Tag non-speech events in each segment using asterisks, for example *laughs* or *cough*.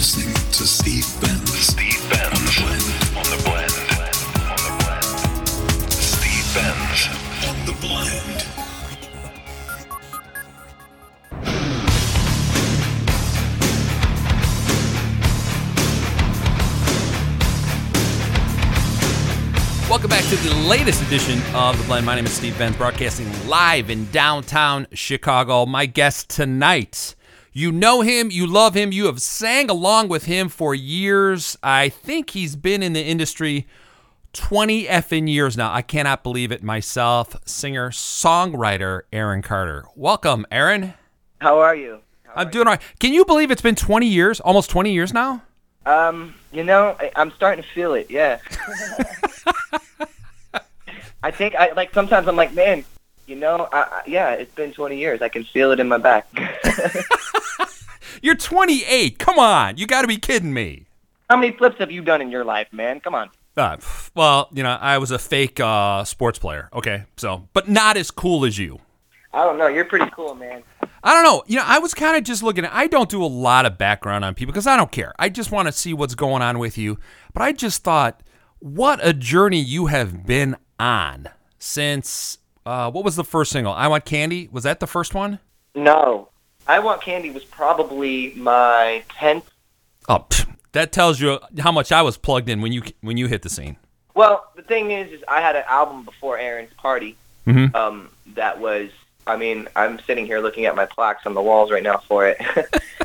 listening to Steve Benz. Steve Benz On the blend. on the blend. On the blend. Steve Benz. On the blend. Welcome back to the latest edition of The Blend. My name is Steve Benz, broadcasting live in downtown Chicago. My guest tonight, you know him, you love him, you have sang along with him for years. I think he's been in the industry 20 effing years now. I cannot believe it myself. Singer, songwriter, Aaron Carter. Welcome, Aaron. How are you? How I'm are doing all right. Can you believe it's been 20 years, almost 20 years now? you? Um, you know, I, I'm starting to feel it. Yeah. *laughs* I think I like sometimes I'm like, man, you know, I, I, yeah, it's been 20 years. I can feel it in my back. *laughs* You're 28. Come on. You got to be kidding me. How many flips have you done in your life, man? Come on. Uh, well, you know, I was a fake uh, sports player. Okay, so, but not as cool as you. I don't know. You're pretty cool, man. I don't know. You know, I was kind of just looking at. I don't do a lot of background on people because I don't care. I just want to see what's going on with you. But I just thought, what a journey you have been on since. Uh, what was the first single? I Want Candy. Was that the first one? No, I Want Candy was probably my 10th. Oh, pff, that tells you how much I was plugged in when you when you hit the scene. Well, the thing is, is I had an album before Aaron's Party. Mhm. Um, that was, I mean, I'm sitting here looking at my plaques on the walls right now for it,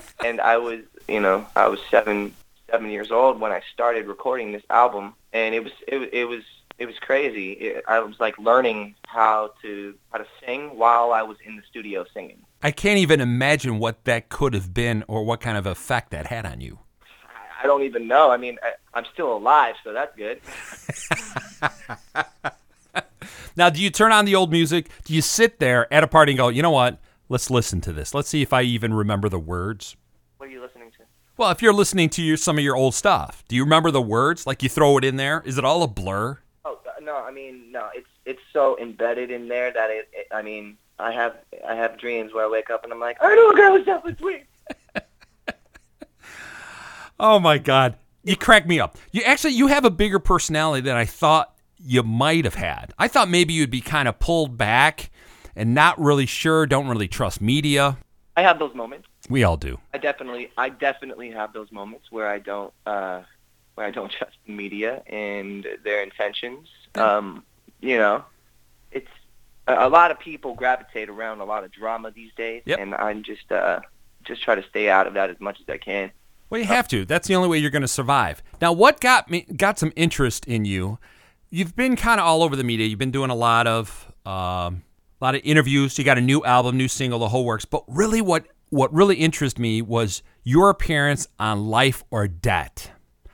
*laughs* and I was, you know, I was seven seven years old when I started recording this album, and it was it, was- it was it was crazy. It, I was like learning how to how to sing while I was in the studio singing. I can't even imagine what that could have been or what kind of effect that had on you. I- don't even know. I mean, I, I'm still alive, so that's good. *laughs* Now, do you turn on the old music? Do you sit there at a party and go, you know what? Let's listen to this. Let's see if I even remember the words. What are you listening to? Well, if you're listening to your, some of your old stuff, do you remember the words? Like you throw it in there? Is it all a blur? Oh uh, no, I mean no. It's it's so embedded in there that it, it. I mean, I have I have dreams where I wake up and I'm like, I know a girl who's definitely sweet. *laughs* Oh my God. You crack me up. You actually you have a bigger personality than I thought you might have had. I thought maybe you'd be kind of pulled back and not really sure, don't really trust media. I have those moments. We all do. I definitely I definitely have those moments where I don't uh where I don't *laughs* trust the media and their intentions. Um, you know, it's a, lot of people gravitate around a lot of drama these days, Yep. and I'm just uh just try to stay out of that as much as I can. Well, you have to. That's the only way you're going to survive. Now, what got me got some interest in you? You've been kind of all over the media. You've been doing a lot of um, a lot of interviews. You got a new album, new single, the whole works. But really, what what really interested me was your appearance on Life or Debt.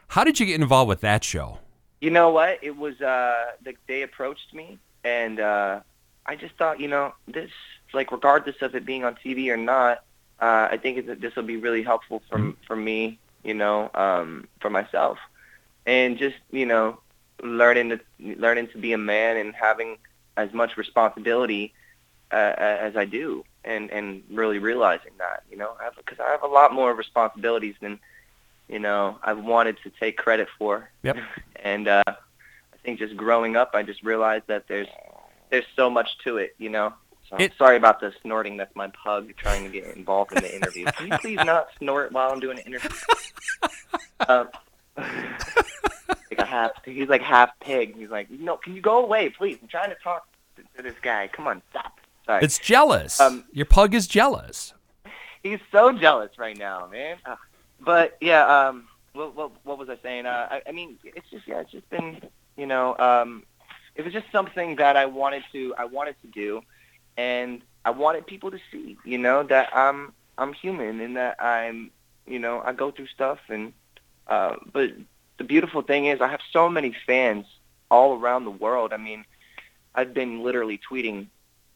How did you get involved with that show? You know what? It was uh the, they approached me and uh I just thought, you know, this like regardless of it being on TV or not, uh I think that this will be really helpful for for me, you know, um for myself. And just, you know, learning to learning to be a man and having as much responsibility uh, as I do and and really realizing that, you know, because I have a lot more responsibilities than you know, I've wanted to take credit for. Yep. *laughs* And uh, I think just growing up, I just realized that there's there's so much to it, you know. So It- sorry about the snorting. That's my pug trying to get involved in the interview. Can you please not snort while I'm doing an interview? um, *laughs* like a half. He's like half pig. He's like, no, can you go away, please? I'm trying to talk to, to this guy. Come on, stop. Sorry. It's jealous. Um, your pug is jealous. He's so jealous right now, man. Ugh. But yeah, um, what, what what was I saying? Uh, I, I mean, it's just yeah, it's just been you know, um, it was just something that I wanted to I wanted to do, and I wanted people to see, you know, that I'm I'm human and that I'm you know I go through stuff and uh, but the beautiful thing is I have so many fans all around the world. I mean, I've been literally tweeting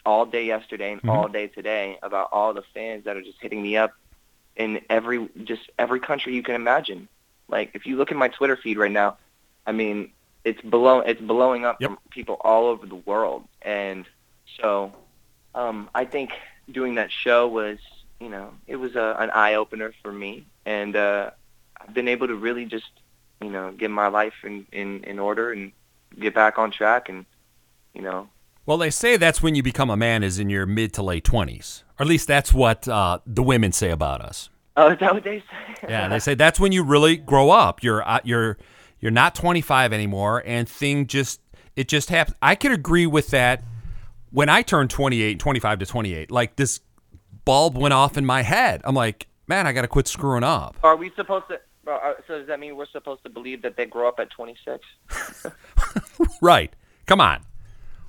all day yesterday and all day today about all the fans that are just hitting me up in every just every country you can imagine. Like if you look at my Twitter feed right now, I mean, it's below it's blowing up Yep. from people all over the world. And so um I think doing that show was, you know, it was a, an eye opener for me and uh I've been able to really just you know get my life in in in order and get back on track and you know Well, they say that's when you become a man is in your mid to late 20s. Or at least that's what uh, the women say about us. oh is that what they say Yeah, they *laughs* say that's when you really grow up. You're uh, you're you're not 25 anymore and thing just it just happens. I could agree with that when I turned 28, 25 to 28. Like this bulb went off in my head. I'm like, "Man, I got to quit screwing up." are we supposed to uh, so does that mean we're supposed to believe that they grow up at 26 *laughs* Right. Come on.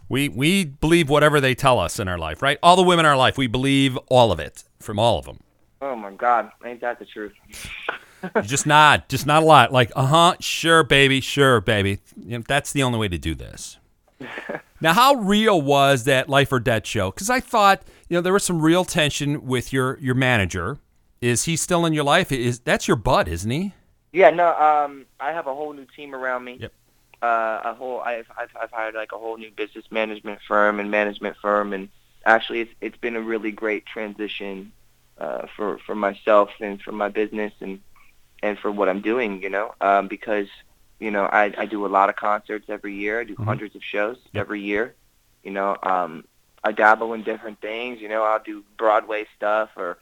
We we believe whatever they tell us in our life, right? All the women in our life, we believe all of it from all of them. oh my god ain't that the truth You just nod, just not a lot. Like, uh huh, sure, baby, sure, baby. You know, that's the only way to do this. *laughs* now, how real was that life or death show? Because I thought, you know, there was some real tension with your your manager. Is he still in your life? Is that's your bud, isn't he? Yeah, no. Um, I have a whole new team around me. Yep. Uh, a whole. I've, I've I've hired like a whole new business management firm and management firm, and actually, it's it's been a really great transition uh, for for myself and for my business and and for what I'm doing. You know, um, because you know I I do a lot of concerts every year. I do hundreds of shows every year. You know, um, I dabble in different things. You know, I'll do Broadway stuff or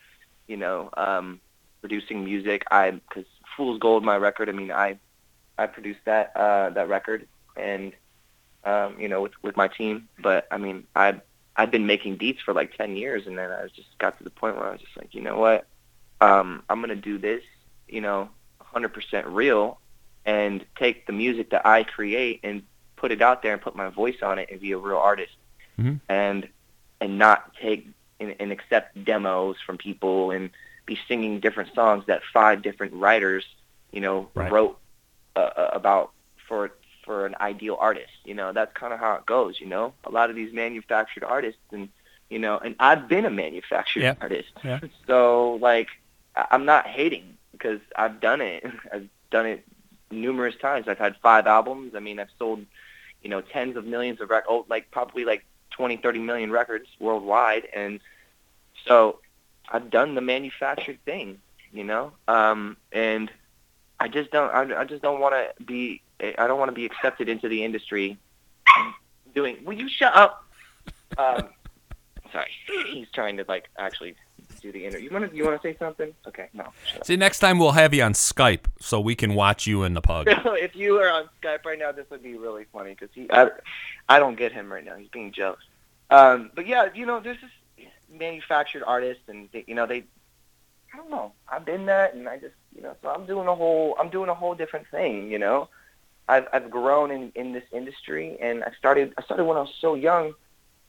you know, um, producing music. I because Fool's Gold, my record. I mean, I I produced that uh, that record, and um, you know, with with my team. But I mean, I I've been making beats for like ten years, and then I just got to the point where I was just like, you know what, um, I'm gonna do this, you know, 100% real, and take the music that I create and put it out there and put my voice on it and be a real artist, Mhm. and and not take and, and accept demos from people and be singing different songs that five different writers, you know, Right. wrote uh, uh, about for for an ideal artist. You know, that's kind of how it goes. You know, a lot of these manufactured artists, and you know, and I've been a manufactured Yeah. artist, Yeah. *laughs* so like I'm not hating because I've done it. *laughs* I've done it numerous times. I've had five albums. I mean, I've sold, you know, tens of millions of records, oh, like probably like 20, 30 million records worldwide, and so I've done the manufactured thing, you know, um, and I just don't, I, I just don't want to be, I don't want to be accepted into the industry doing. Will you shut up? *laughs* Um, sorry, he's trying to like actually do the interview. You want to, you want to say something? Okay, no. See, next time we'll have you on Skype so we can watch you in the pug. *laughs* if you are on Skype right now, this would be really funny because he, I, I don't get him right now. He's being jealous. Um, but yeah, you know, this manufactured artist, and they, you know, they, I don't know. I've been that, and I just, you know, so I'm doing a whole, I'm doing a whole different thing. You know, I've I've grown in in this industry, and I started I started when I was so young.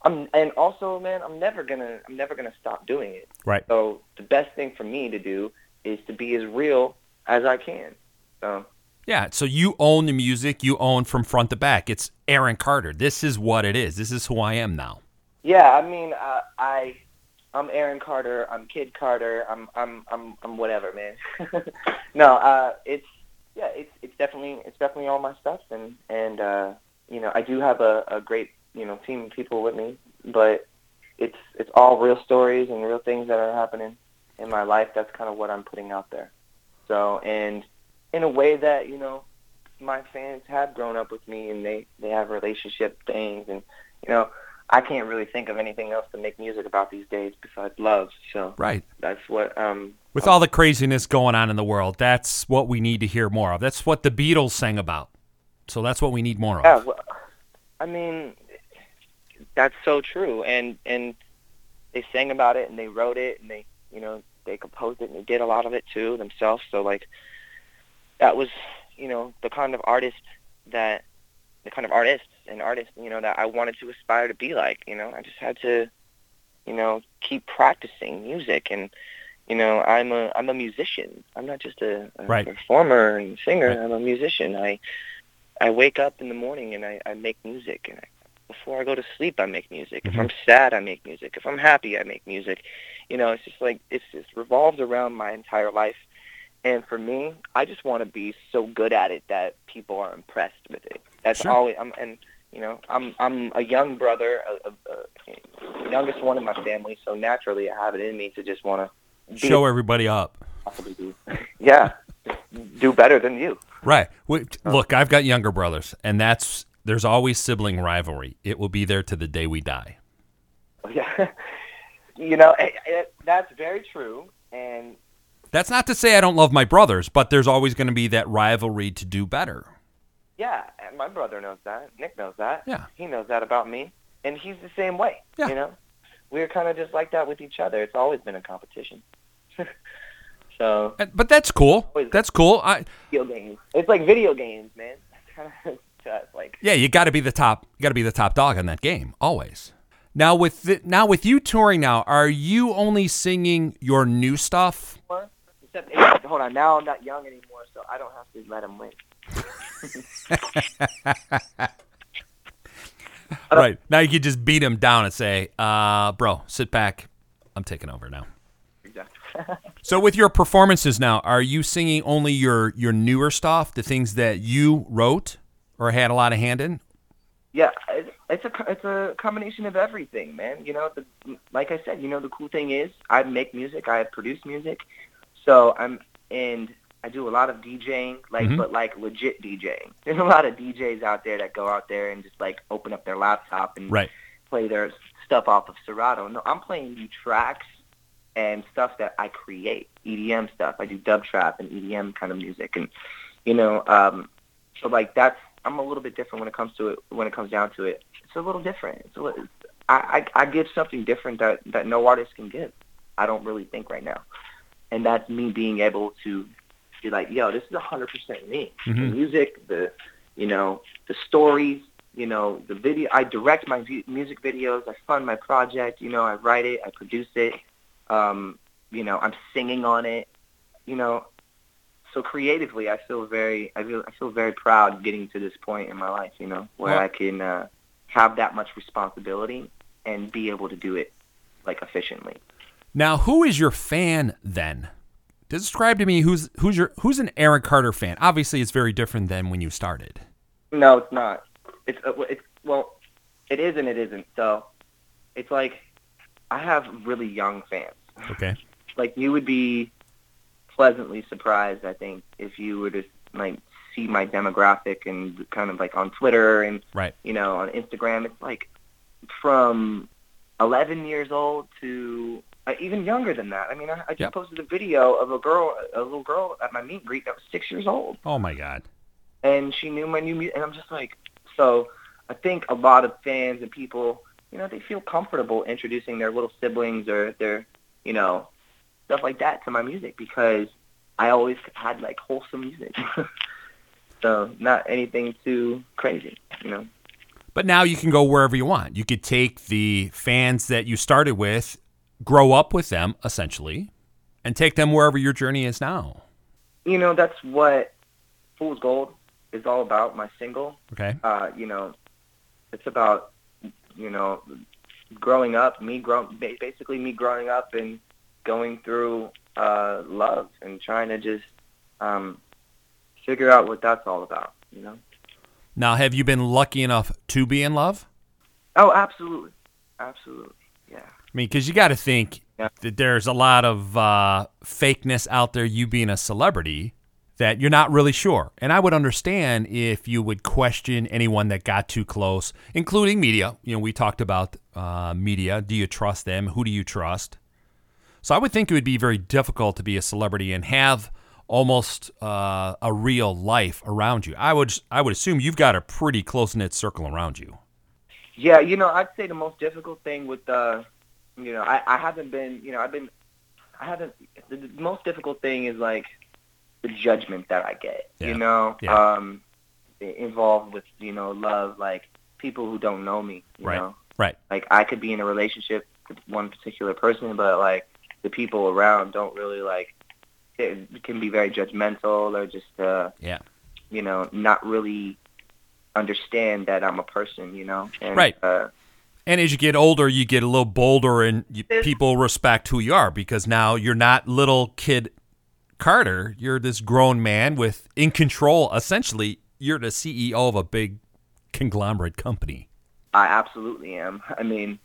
I'm, and also, man, I'm never gonna I'm never gonna stop doing it. Right. So the best thing for me to do is to be as real as I can. So Yeah, so you own the music, you own from front to back. It's Aaron Carter. This is what it is. This is who I am now. yeah, I mean, uh, I I'm Aaron Carter. I'm Kid Carter. I'm I'm I'm I'm whatever, man. *laughs* no, uh, it's yeah, it's it's definitely it's definitely all my stuff, and and uh, you know I do have a, a great you know team people with me, but it's it's all real stories and real things that are happening in my life. That's kind of what I'm putting out there. So and in a way that you know my fans have grown up with me and they they have relationship things and you know I can't really think of anything else to make music about these days besides love. So Right. that's what um With all the craziness going on in the world, that's what we need to hear more of. That's what the Beatles sang about. So that's what we need more of. yeah, well, I mean that's so true. And and they sang about it and they wrote it and they you know they composed it and they did a lot of it too themselves. So like that was you know the kind of artist that the kind of artists and artists you know that I wanted to aspire to be like you know? I just had to you know keep practicing music and you know I'm a I'm a musician. I'm not just a, a Right. performer and singer. Right. I'm a musician. I I wake up in the morning and I, I make music and I, before I go to sleep I make music if. I'm mm-hmm. sad I make music if I'm happy I make music you know it's just like it's just revolves around my entire life and for me I just want to be so good at it that people are impressed with it that's Sure. always I'm and you know I'm I'm a young brother a, a, a youngest one in my family so naturally I have it in me to just want to Show everybody up. Yeah, do better than you. Right. Look, I've got younger brothers, and that's there's always sibling rivalry. It will be there to the day we die. Yeah, *laughs* you know it, it, that's very true, and That's not to say I don't love my brothers, but there's always going to be that rivalry to do better. yeah, and my brother knows that. Nick knows that. Yeah. he knows that about me, and he's the same way. Yeah. You know, we're kind of just like that with each other. It's always been a competition. *laughs* so But that's cool. That's cool. I video games, it's like video games, man. *laughs* That's kind of like yeah, you got to be the top. You got to be the top dog in that game always. Now with the, now with you touring now, are you only singing your new stuff? Except, hold on, now I'm not young anymore, so I don't have to let him win. *laughs* Right. Now you could just beat him down and say, uh, bro, sit back. I'm taking over now. Exactly. So with your performances now, are you singing only your your newer stuff, the things that you wrote or had a lot of hand in? Yeah, it's, a it's a combination of everything, man. You know, the, like I said, you know, the cool thing is I make music, I produce music, so I'm and I do a lot of DJing, like Mhm. but like legit DJing. *laughs* There's a lot of DJs out there that go out there and just like open up their laptop and Right. play their stuff off of Serato. No, I'm playing new tracks and stuff that I create, EDM stuff. I do dub trap and EDM kind of music, and you know, um, so like that's I'm a little bit different when it comes to it. When it comes down to it, it's a little different. It's a little, I, I I give something different that that no artist can give. I don't really think right now, and that's me being able to be like, yo, this is a hundred percent me. The Mhm. music, the you know, the stories, you know, the video. I direct my music videos. I fund my project. You know, I write it. I produce it. Um, you know, I'm singing on it. You know, so creatively, I feel very, I feel, I feel very proud getting to this point in my life. You know, where Well- I can uh, have that much responsibility and be able to do it like efficiently. Now, who is your fan then? Describe to me who's who's your who's an Aaron Carter fan. Obviously, it's very different than when you started. No, it's not. It's uh, it's well, it is and it isn't. So it's like I have really young fans. Okay. Like you would be pleasantly surprised, I think, if you were to like see my demographic and kind of like on Twitter and Right. you know on Instagram. It's like from 11 years old to uh, even younger than that. I mean, I, I just Yep. posted a video of a girl, a little girl at my meet and greet that was six years old Oh my God. and she knew my new music, and I'm just like, so I think a lot of fans and people, you know, they feel comfortable introducing their little siblings or their, you know, stuff like that to my music because I always had like wholesome music. *laughs* so not anything too crazy, you know. But now you can go wherever you want. You could take the fans that you started with, grow up with them essentially, and take them wherever your journey is now. You know, that's what Fool's Gold is all about, my single. Okay. uh, you know, it's about, you know, growing up, me grow, basically me growing up and going through uh, love and trying to just um, figure out what that's all about, you know? Now, have you been lucky enough to be in love? Oh, absolutely. Absolutely. Yeah. I mean, because you got to think Yeah. that there's a lot of uh, fakeness out there, you being a celebrity, that you're not really sure. And I would understand if you would question anyone that got too close, including media. You know, we talked about uh, media. Do you trust them? Who do you trust? So I would think it would be very difficult to be a celebrity and have almost uh, a real life around you. I would I would assume you've got a pretty close knit circle around you. Yeah, you know, I'd say the most difficult thing with, uh, you know, I, I haven't been, you know, I've been, I haven't, the, the most difficult thing is like the judgment that I get, Yeah. you know, Yeah. um, involved with, you know, love, like people who don't know me, you Right. know, Right. like I could be in a relationship with one particular person, but like the people around don't really like, it can be very judgmental or just, uh, Yeah. you know, not really understand that I'm a person, you know, and, Right. Uh, And as you get older, you get a little bolder, and you, people respect who you are because now you're not little kid Carter. You're this grown man with in control. Essentially, you're the CEO of a big conglomerate company. I absolutely am. I mean,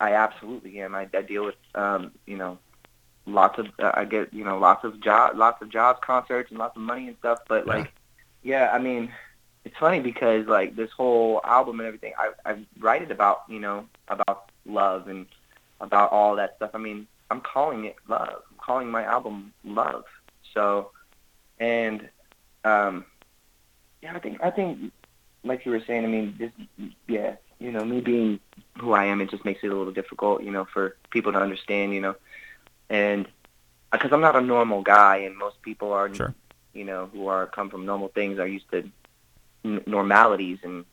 I absolutely am. I, I deal with, um, you know, lots of uh, I get you know lots of job lots of jobs, concerts, and lots of money and stuff. But Yeah. like, yeah, I mean, it's funny because like this whole album and everything, I I write it about you know about love and about all that stuff. I mean, I'm calling it love. I'm calling my album love. So, and um, yeah, I think I think like you were saying. I mean, this yeah, you know, me being who I am, it just makes it a little difficult, you know, for people to understand, you know, and because I'm not a normal guy, and most people are, Sure. you know, who are come from normal things are used to n- normalities, and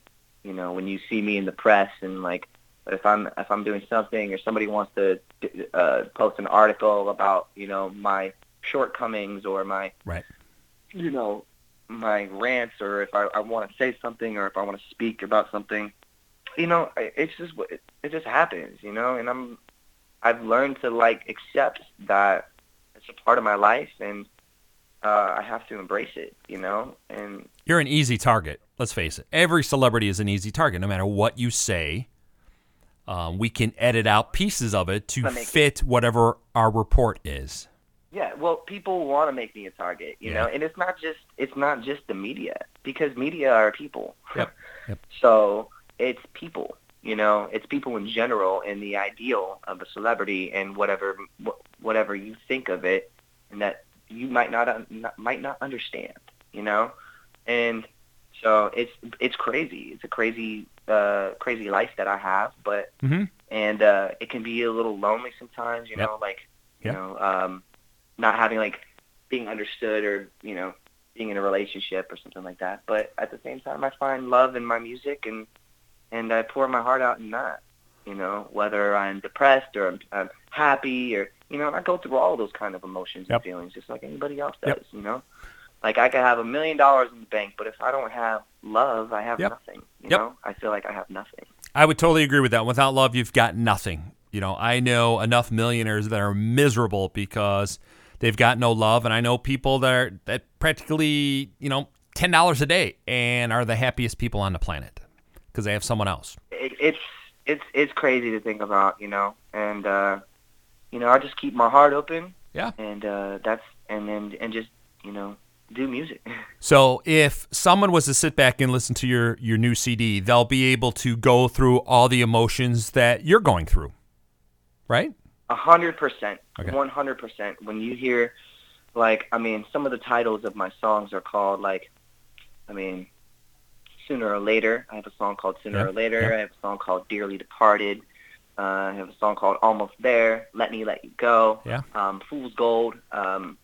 you know, when you see me in the press and like, but if I'm if I'm doing something or somebody wants to uh, post an article about you know my shortcomings or my Right. you know my rants or if I, I want to say something or if I want to speak about something, you know, it's just what- it just happens, you know, and I'm I've learned to like accept that it's a part of my life and uh, I have to embrace it, you know, and You're an easy target. Let's face it. Every celebrity is an easy target. No matter what you say, um, we can edit out pieces of it to make it- fit whatever our report is. Yeah, well, people want to make me a target, you Yeah. know, and it's not just it's not just the media because media are people. Yep, *laughs* yep. So it's people, you know, it's people in general, and the ideal of a celebrity and whatever whatever you think of it, and that you might not, not might not understand, you know, and so it's it's crazy. It's a crazy uh crazy life that I have, but Mm-hmm. and uh it can be a little lonely sometimes you Yep. know like you Yep. know um not having like being understood or you know being in a relationship or something like that but at the same time i find love in my music and and i pour my heart out in that you know whether i'm depressed or i'm, I'm happy or you know i go through all those kind of emotions Yep. and feelings just like anybody else does Yep. you know like i could have a million dollars in the bank but if i don't have love i have Yep. nothing you know i feel like i have nothing I would totally agree with that. Without love, you've got nothing. You know, I know enough millionaires that are miserable because they've got no love, and I know people that are that practically, you know, ten dollars a day and are the happiest people on the planet because they have someone else. it, it's it's it's crazy to think about, you know. And uh, you know, I just keep my heart open, Yeah. and uh, that's and then and just you know do music. *laughs* So if someone was to sit back and listen to your your new CD, they'll be able to go through all the emotions that you're going through, right? A hundred percent, Okay. one hundred percent. When you hear, like, I mean, some of the titles of my songs are called like, I mean, sooner or later. I have a song called Sooner or Later. I have a song called Dearly Departed. Uh, I have a song called Almost There. Let Me Let You Go. Yeah. Um, Fool's Gold. Um,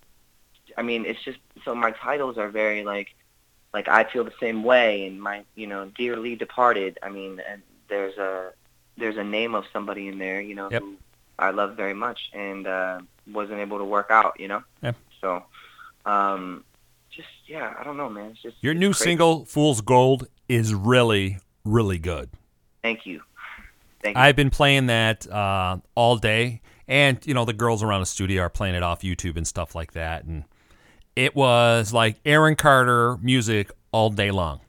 I mean, it's just so my titles are very like, like I feel the same way, and my, you know, Dearly Departed. I mean, and there's a there's a name of somebody in there, you know, Yep. who I love very much, and uh, wasn't able to work out, you know. Yeah. So, um, just yeah, I don't know, man. It's just Your new crazy. single, Fool's Gold, is really, really good. Thank you. Thank you. I've been playing that uh, all day, and you know the girls around the studio are playing it off YouTube and stuff like that, and it was like Aaron Carter music all day long,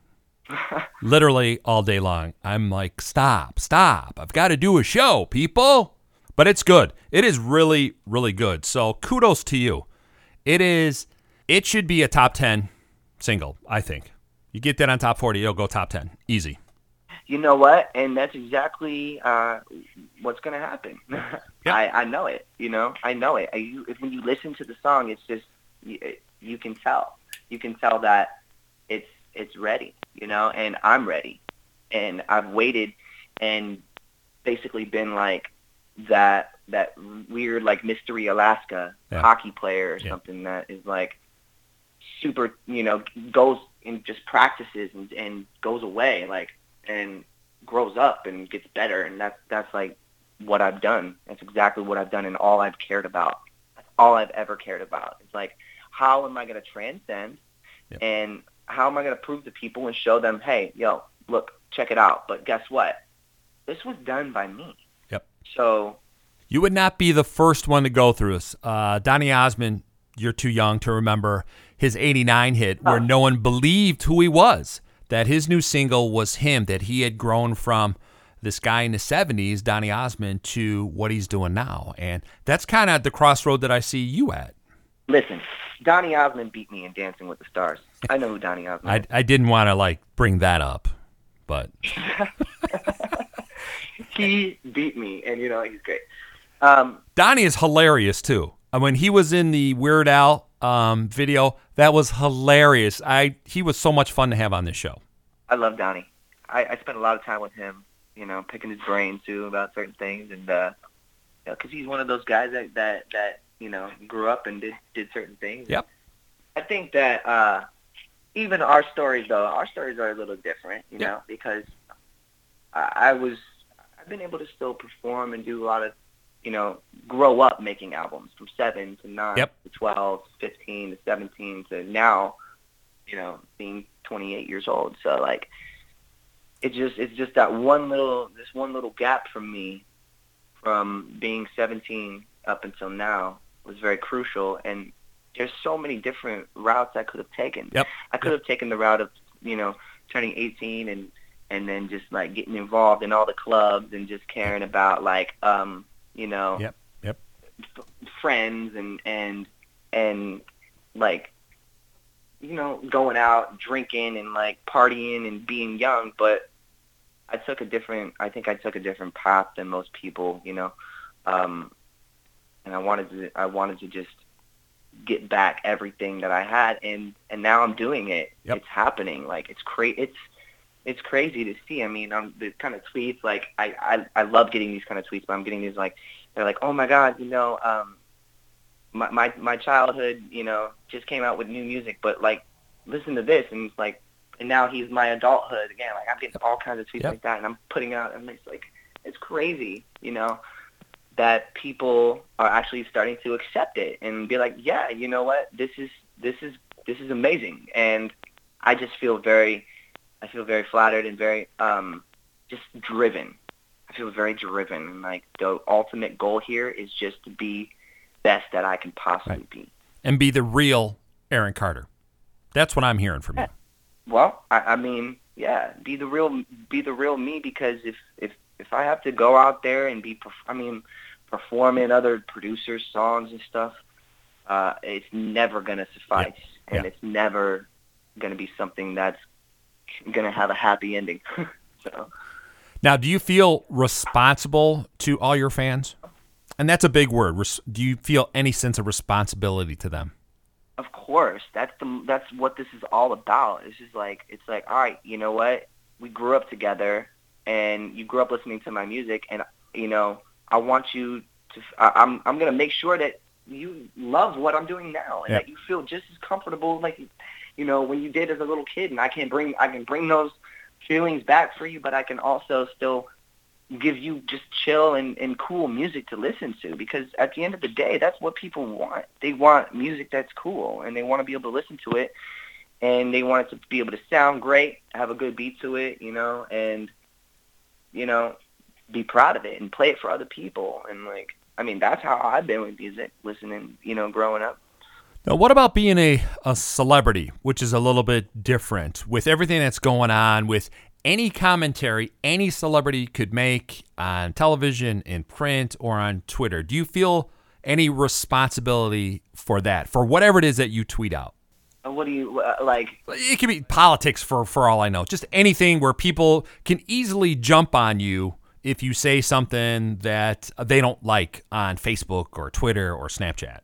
*laughs* literally all day long. I'm like, stop, stop! I've got to do a show, people. But it's good. It is really, really good. So kudos to you. It is. It should be a top ten single. I think you get that on top forty, it'll go top ten, easy. you know what? And that's exactly uh, what's going to happen. *laughs* Yeah. I, I know it. You know, I know it. I, you, if, when you listen to the song, it's just you, you can tell. You can tell that it's it's ready. You know, and I'm ready. And I've waited and basically been like that that weird like mystery Alaska Yeah. hockey player or Yeah. something that is like super, you know, goes and just practices and, and goes away, like, and grows up and gets better. And that's, that's like what I've done. That's exactly what I've done and all I've cared about. That's all I've ever cared about. It's like, how am I going to transcend Yep. and how am I going to prove to people and show them, hey, yo, look, check it out. But guess what? This was done by me. Yep. So You would not be the first one to go through this. Uh, Donny Osmond, you're too young to remember his 89 hit where no one believed who he was, that his new single was him, that he had grown from this guy in the 70s, Donny Osmond, to what he's doing now. And that's kind of the crossroad that I see you at. Listen, Donny Osmond beat me in Dancing with the Stars. I know who Donny Osmond. I, I didn't want to like bring that up, but. *laughs* He beat me, and you know he's great. Um, Donny is hilarious too. i mean he was in the Weird Al um, video, that was hilarious. I he was so much fun to have on this show. I love Donny. I, I spent a lot of time with him, you know, picking his brain too about certain things, and uh, you know, because he's one of those guys that that that you know grew up and did did certain things. Yep. I think that uh, even our stories, though, our stories are a little different, you Yep. know, because I, I was I've been able to still perform and do a lot of, you know, grow up making albums from seven to nine Yep. to twelve, to fifteen to seventeen to now, you know, being 28 years old. So like, it just it's just that one little this one little gap from me, from being 17 up until now was very crucial and there's so many different routes I could have taken. Yep. I could have taken the route of, you know, turning 18 and and then just like getting involved in all the clubs and just caring about like um, you know, Yep. Yep. f- friends and and and like you know, going out drinking and like partying and being young, but I took a different I think I took a different path than most people, you know. Um and I wanted to I wanted to just get back everything that I had and and now I'm doing it. Yep. It's happening. Like it's cra- it's it's crazy to see. I mean, um, the kind of tweets like I, I I love getting these kind of tweets, but I'm getting these like they're like, "Oh my god, you know, um my my my childhood, you know, just came out with new music, but like listen to this and it's like and now he's my adulthood again. Like I'm getting all kinds of tweets Yep. like that and I'm putting out and it's like it's crazy, you know that people are actually starting to accept it and be like, yeah, you know what, this is this is this is amazing, and I just feel very, I feel very flattered and very um, just driven. I feel very driven, and like the ultimate goal here is just to be best that I can possibly Right. be. And be the real Aaron Carter. That's what I'm hearing from you. Well, I, I mean, yeah, be the real, be the real me. Because if if if I have to go out there and be, I mean, performing other producers' songs and stuff, uh, it's never gonna suffice, and Yeah. it's never gonna be something that's gonna have a happy ending. *laughs* so Now, do you feel responsible to all your fans? And that's a big word. Do you feel any sense of responsibility to them? Of course, that's the that's what this is all about. It's just like it's like, all right, you know what? We grew up together, and you grew up listening to my music, and you know, I want you to. I, I'm I'm gonna make sure that you love what I'm doing now, and Yeah. that you feel just as comfortable like, you know, when you did as a little kid. And I can bring I can bring those feelings back for you, but I can also still give you just chill and, and cool music to listen to because at the end of the day that's what people want they want music that's cool and they want to be able to listen to it and they want it to be able to sound great have a good beat to it you know and you know be proud of it and play it for other people and like i mean that's how i've been with music listening you know growing up Now, what about being a, a celebrity, which is a little bit different with everything that's going on with any commentary any celebrity could make on television, in print, or on Twitter? Do you feel any responsibility for that, for whatever it is that you tweet out? Uh, what do you uh, like It could be politics for, for all I know. Just anything where people can easily jump on you if you say something that they don't like on Facebook or Twitter or Snapchat.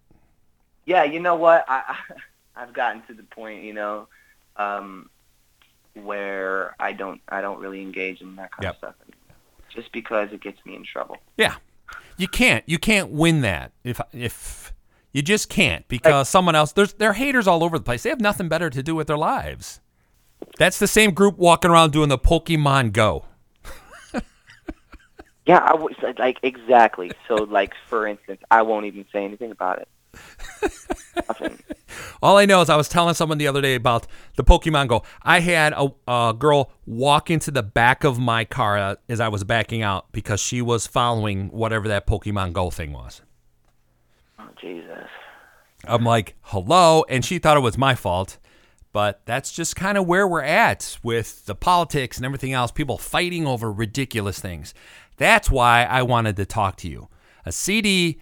Yeah, you know what? I *laughs* I've gotten to the point, you know, um, where I don't I don't really engage in that kind Yep. of stuff just because it gets me in trouble. Yeah, you can't. You can't win that if if you just can't because someone else. There's there are haters all over the place. They have nothing better to do with their lives. That's the same group walking around doing the Pokemon Go. *laughs* Yeah, I was like exactly. So like for instance, I won't even say anything about it. Nothing. *laughs* All I know is I was telling someone the other day about the Pokemon Go. I had a, a girl walk into the back of my car uh, as I was backing out because she was following whatever that Pokemon Go thing was. Oh Jesus. I'm like, hello. And she thought it was my fault. but that's just kind of where we're at with the politics and everything else, people fighting over ridiculous things. That's why I wanted to talk to you. A CD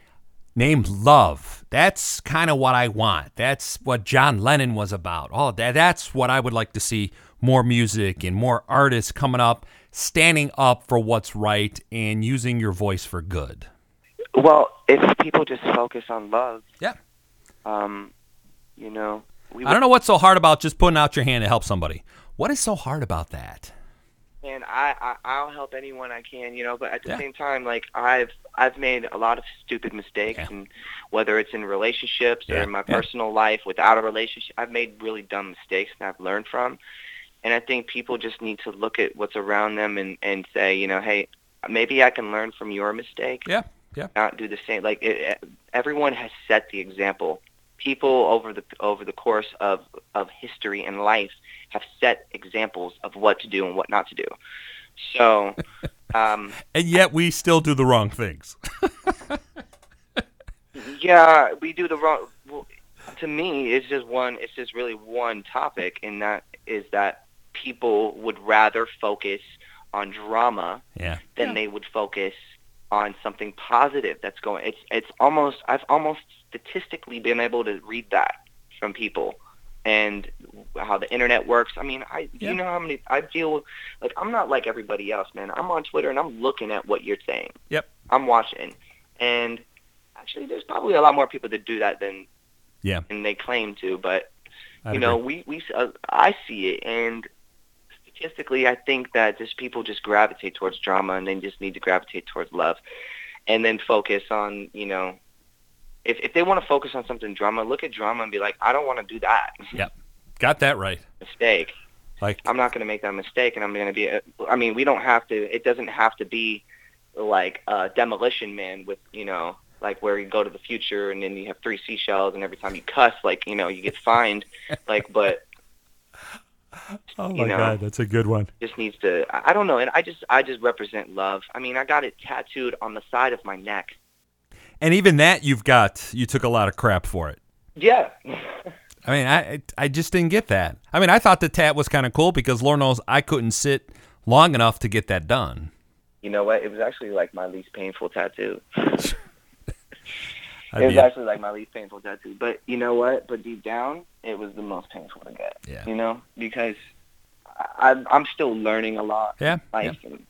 named Love. That's kind of what I want. That's what John Lennon was about. All of that. That's what I would like to see more music and more artists coming up, standing up for what's right and using your voice for good. Well, if people just focus on love, Yeah. um, you know, we I don't know what's so hard about just putting out your hand to help somebody. What is so hard about that? And I, I I'll help anyone I can, you know. But at the Yeah. same time, like I've I've made a lot of stupid mistakes, Yeah. and whether it's in relationships Yeah, or in my personal life without a relationship, I've made really dumb mistakes and I've learned from. And I think people just need to look at what's around them and and say, you know, hey, maybe I can learn from your mistake. Yeah. Yeah. not do the same. Like it, it- everyone has set the example. People over the over the course of of history and life have set examples of what to do and what not to do. So, *laughs* um, And yet we still do the wrong things. *laughs* yeah, we do the wrong. Well, to me, it's just one. It's just really one topic, and that is that people would rather focus on drama Yeah. than they would focus on something positive that's going. It's it's almost I've almost statistically been able to read that from people and how the internet works. I mean, I Yeah. you know how many I deal with like I'm not like everybody else, man. I'm on Twitter and I'm looking at what you're saying. Yep. I'm watching. And actually there's probably a lot more people that do that than Yeah. than they claim to, but I'd you know, agree. we we uh, I see it, and statistically, I think that just people just gravitate towards drama, and they just need to gravitate towards love, and then focus on you know, if if they want to focus on something drama, look at drama and be like, I don't want to do that Yep. got that right. mistake. Like I'm not going to make that mistake, and I'm going to be. I mean, we don't have to. It doesn't have to be like uh, Demolition Man with you know, like where you go to the future and then you have three seashells, and every time you cuss, like you know, you get fined. *laughs* like, but Oh you know. that's a good one. just needs to. I don't know, and I just I just represent love. I mean, I got it tattooed on the side of my neck. And even that you've got you took a lot of crap for it. Yeah. *laughs* I mean, I I just didn't get that. I mean, I thought the tat was kind of cool because Lord knows I couldn't sit long enough to get that done. you know what? It was actually like my least painful tattoo. *laughs* It was actually like my least painful tattoo. But you know what? But deep down, it was the most painful to get. Yeah. You know, because I, I'm I'm still learning a lot. yeah, in yeah. and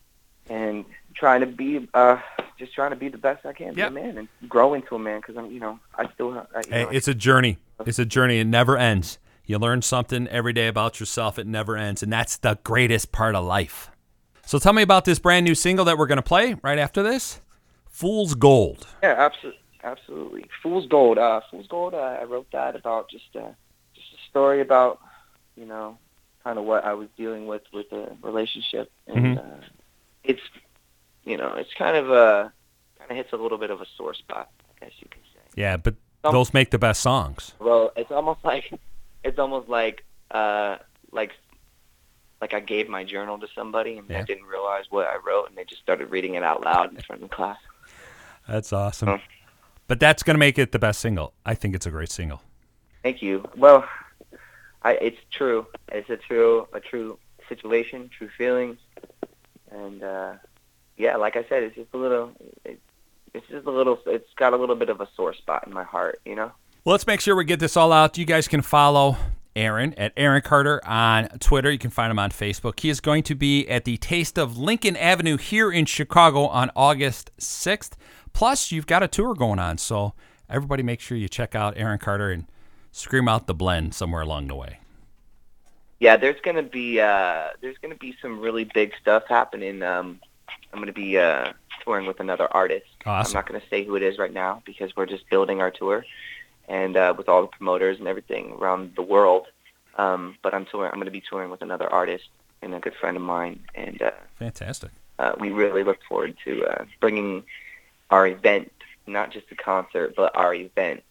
and trying to be uh just trying to be the best I can be a man and grow into a man because I'm you know I still. I, you Hey, know, it's a journey. It's a journey. It never ends. You learn something every day about yourself. It never ends, and that's the greatest part of life. So tell me about this brand new single that we're going to play right after this. Fool's Gold. Yeah, absolutely, absolutely. Fool's Gold. Uh, Fool's Gold. Uh, I wrote that about just uh, just a story about you know kind of what I was dealing with with a relationship, and Mhm. uh, it's you know it's kind of a kind of hits a little bit of a sore spot, I guess you could say. Yeah, but Um, those make the best songs. Well, it's almost *laughs* like it's almost like uh like like I gave my journal to somebody and Yeah. I didn't realize what I wrote, and they just started reading it out loud in front of the class. That's awesome. Huh. But that's going to make it the best single. I think it's a great single. Thank you. Well, I it's true. It's a true a true situation, true feelings, and uh, yeah, like I said, it's just a little. It, it's just a little. It's got a little bit of a sore spot in my heart, you know. Well, let's make sure we get this all out. You guys can follow Aaron at Aaron Carter on Twitter. You can find him on Facebook. He is going to be at the Taste of Lincoln Avenue here in Chicago on August 6th. Plus, you've got a tour going on. So, everybody make sure you check out Aaron Carter and scream out the blend somewhere along the way. Yeah, there's gonna be uh, there's gonna be some really big stuff happening. Um, I'm gonna be uh, touring with another artist. I'm not gonna say who it is right now because we're just building our tour, and uh, with all the promoters and everything around the world. Um, but I'm touring. I'm gonna be touring with another artist and a good friend of mine, and uh, Fantastic. uh, we really look forward to uh, bringing our event, not just a concert, but our event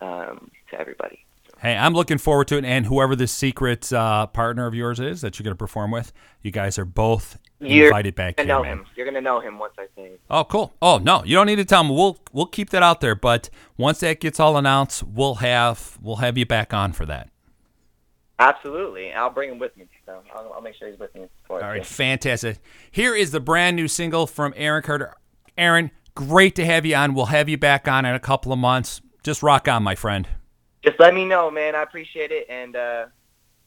um, to everybody. Hey, I'm looking forward to it. And whoever this secret uh, partner of yours is that you're going to perform with, you guys are both You're invited back gonna here, know man. him. You're gonna know him once I it. Oh, cool. Oh no, you don't need to tell them. We'll we'll keep that out there. But once that gets all announced, we'll have we'll have you back on for that. Absolutely, I'll bring him with me. So I'll, I'll make sure he's with me. For it, All right, too. fantastic. Here is the brand new single from Aaron Carter. Aaron, great to have you on. We'll have you back on in a couple of months. Just rock on, my friend. Just let me know, man. I appreciate it, and uh,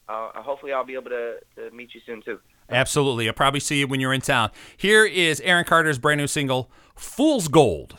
uh, hopefully I'll be able to, to meet you soon too. Absolutely. I'll probably see you when you're in town. Here is Aaron Carter's brand new single, Fool's Gold.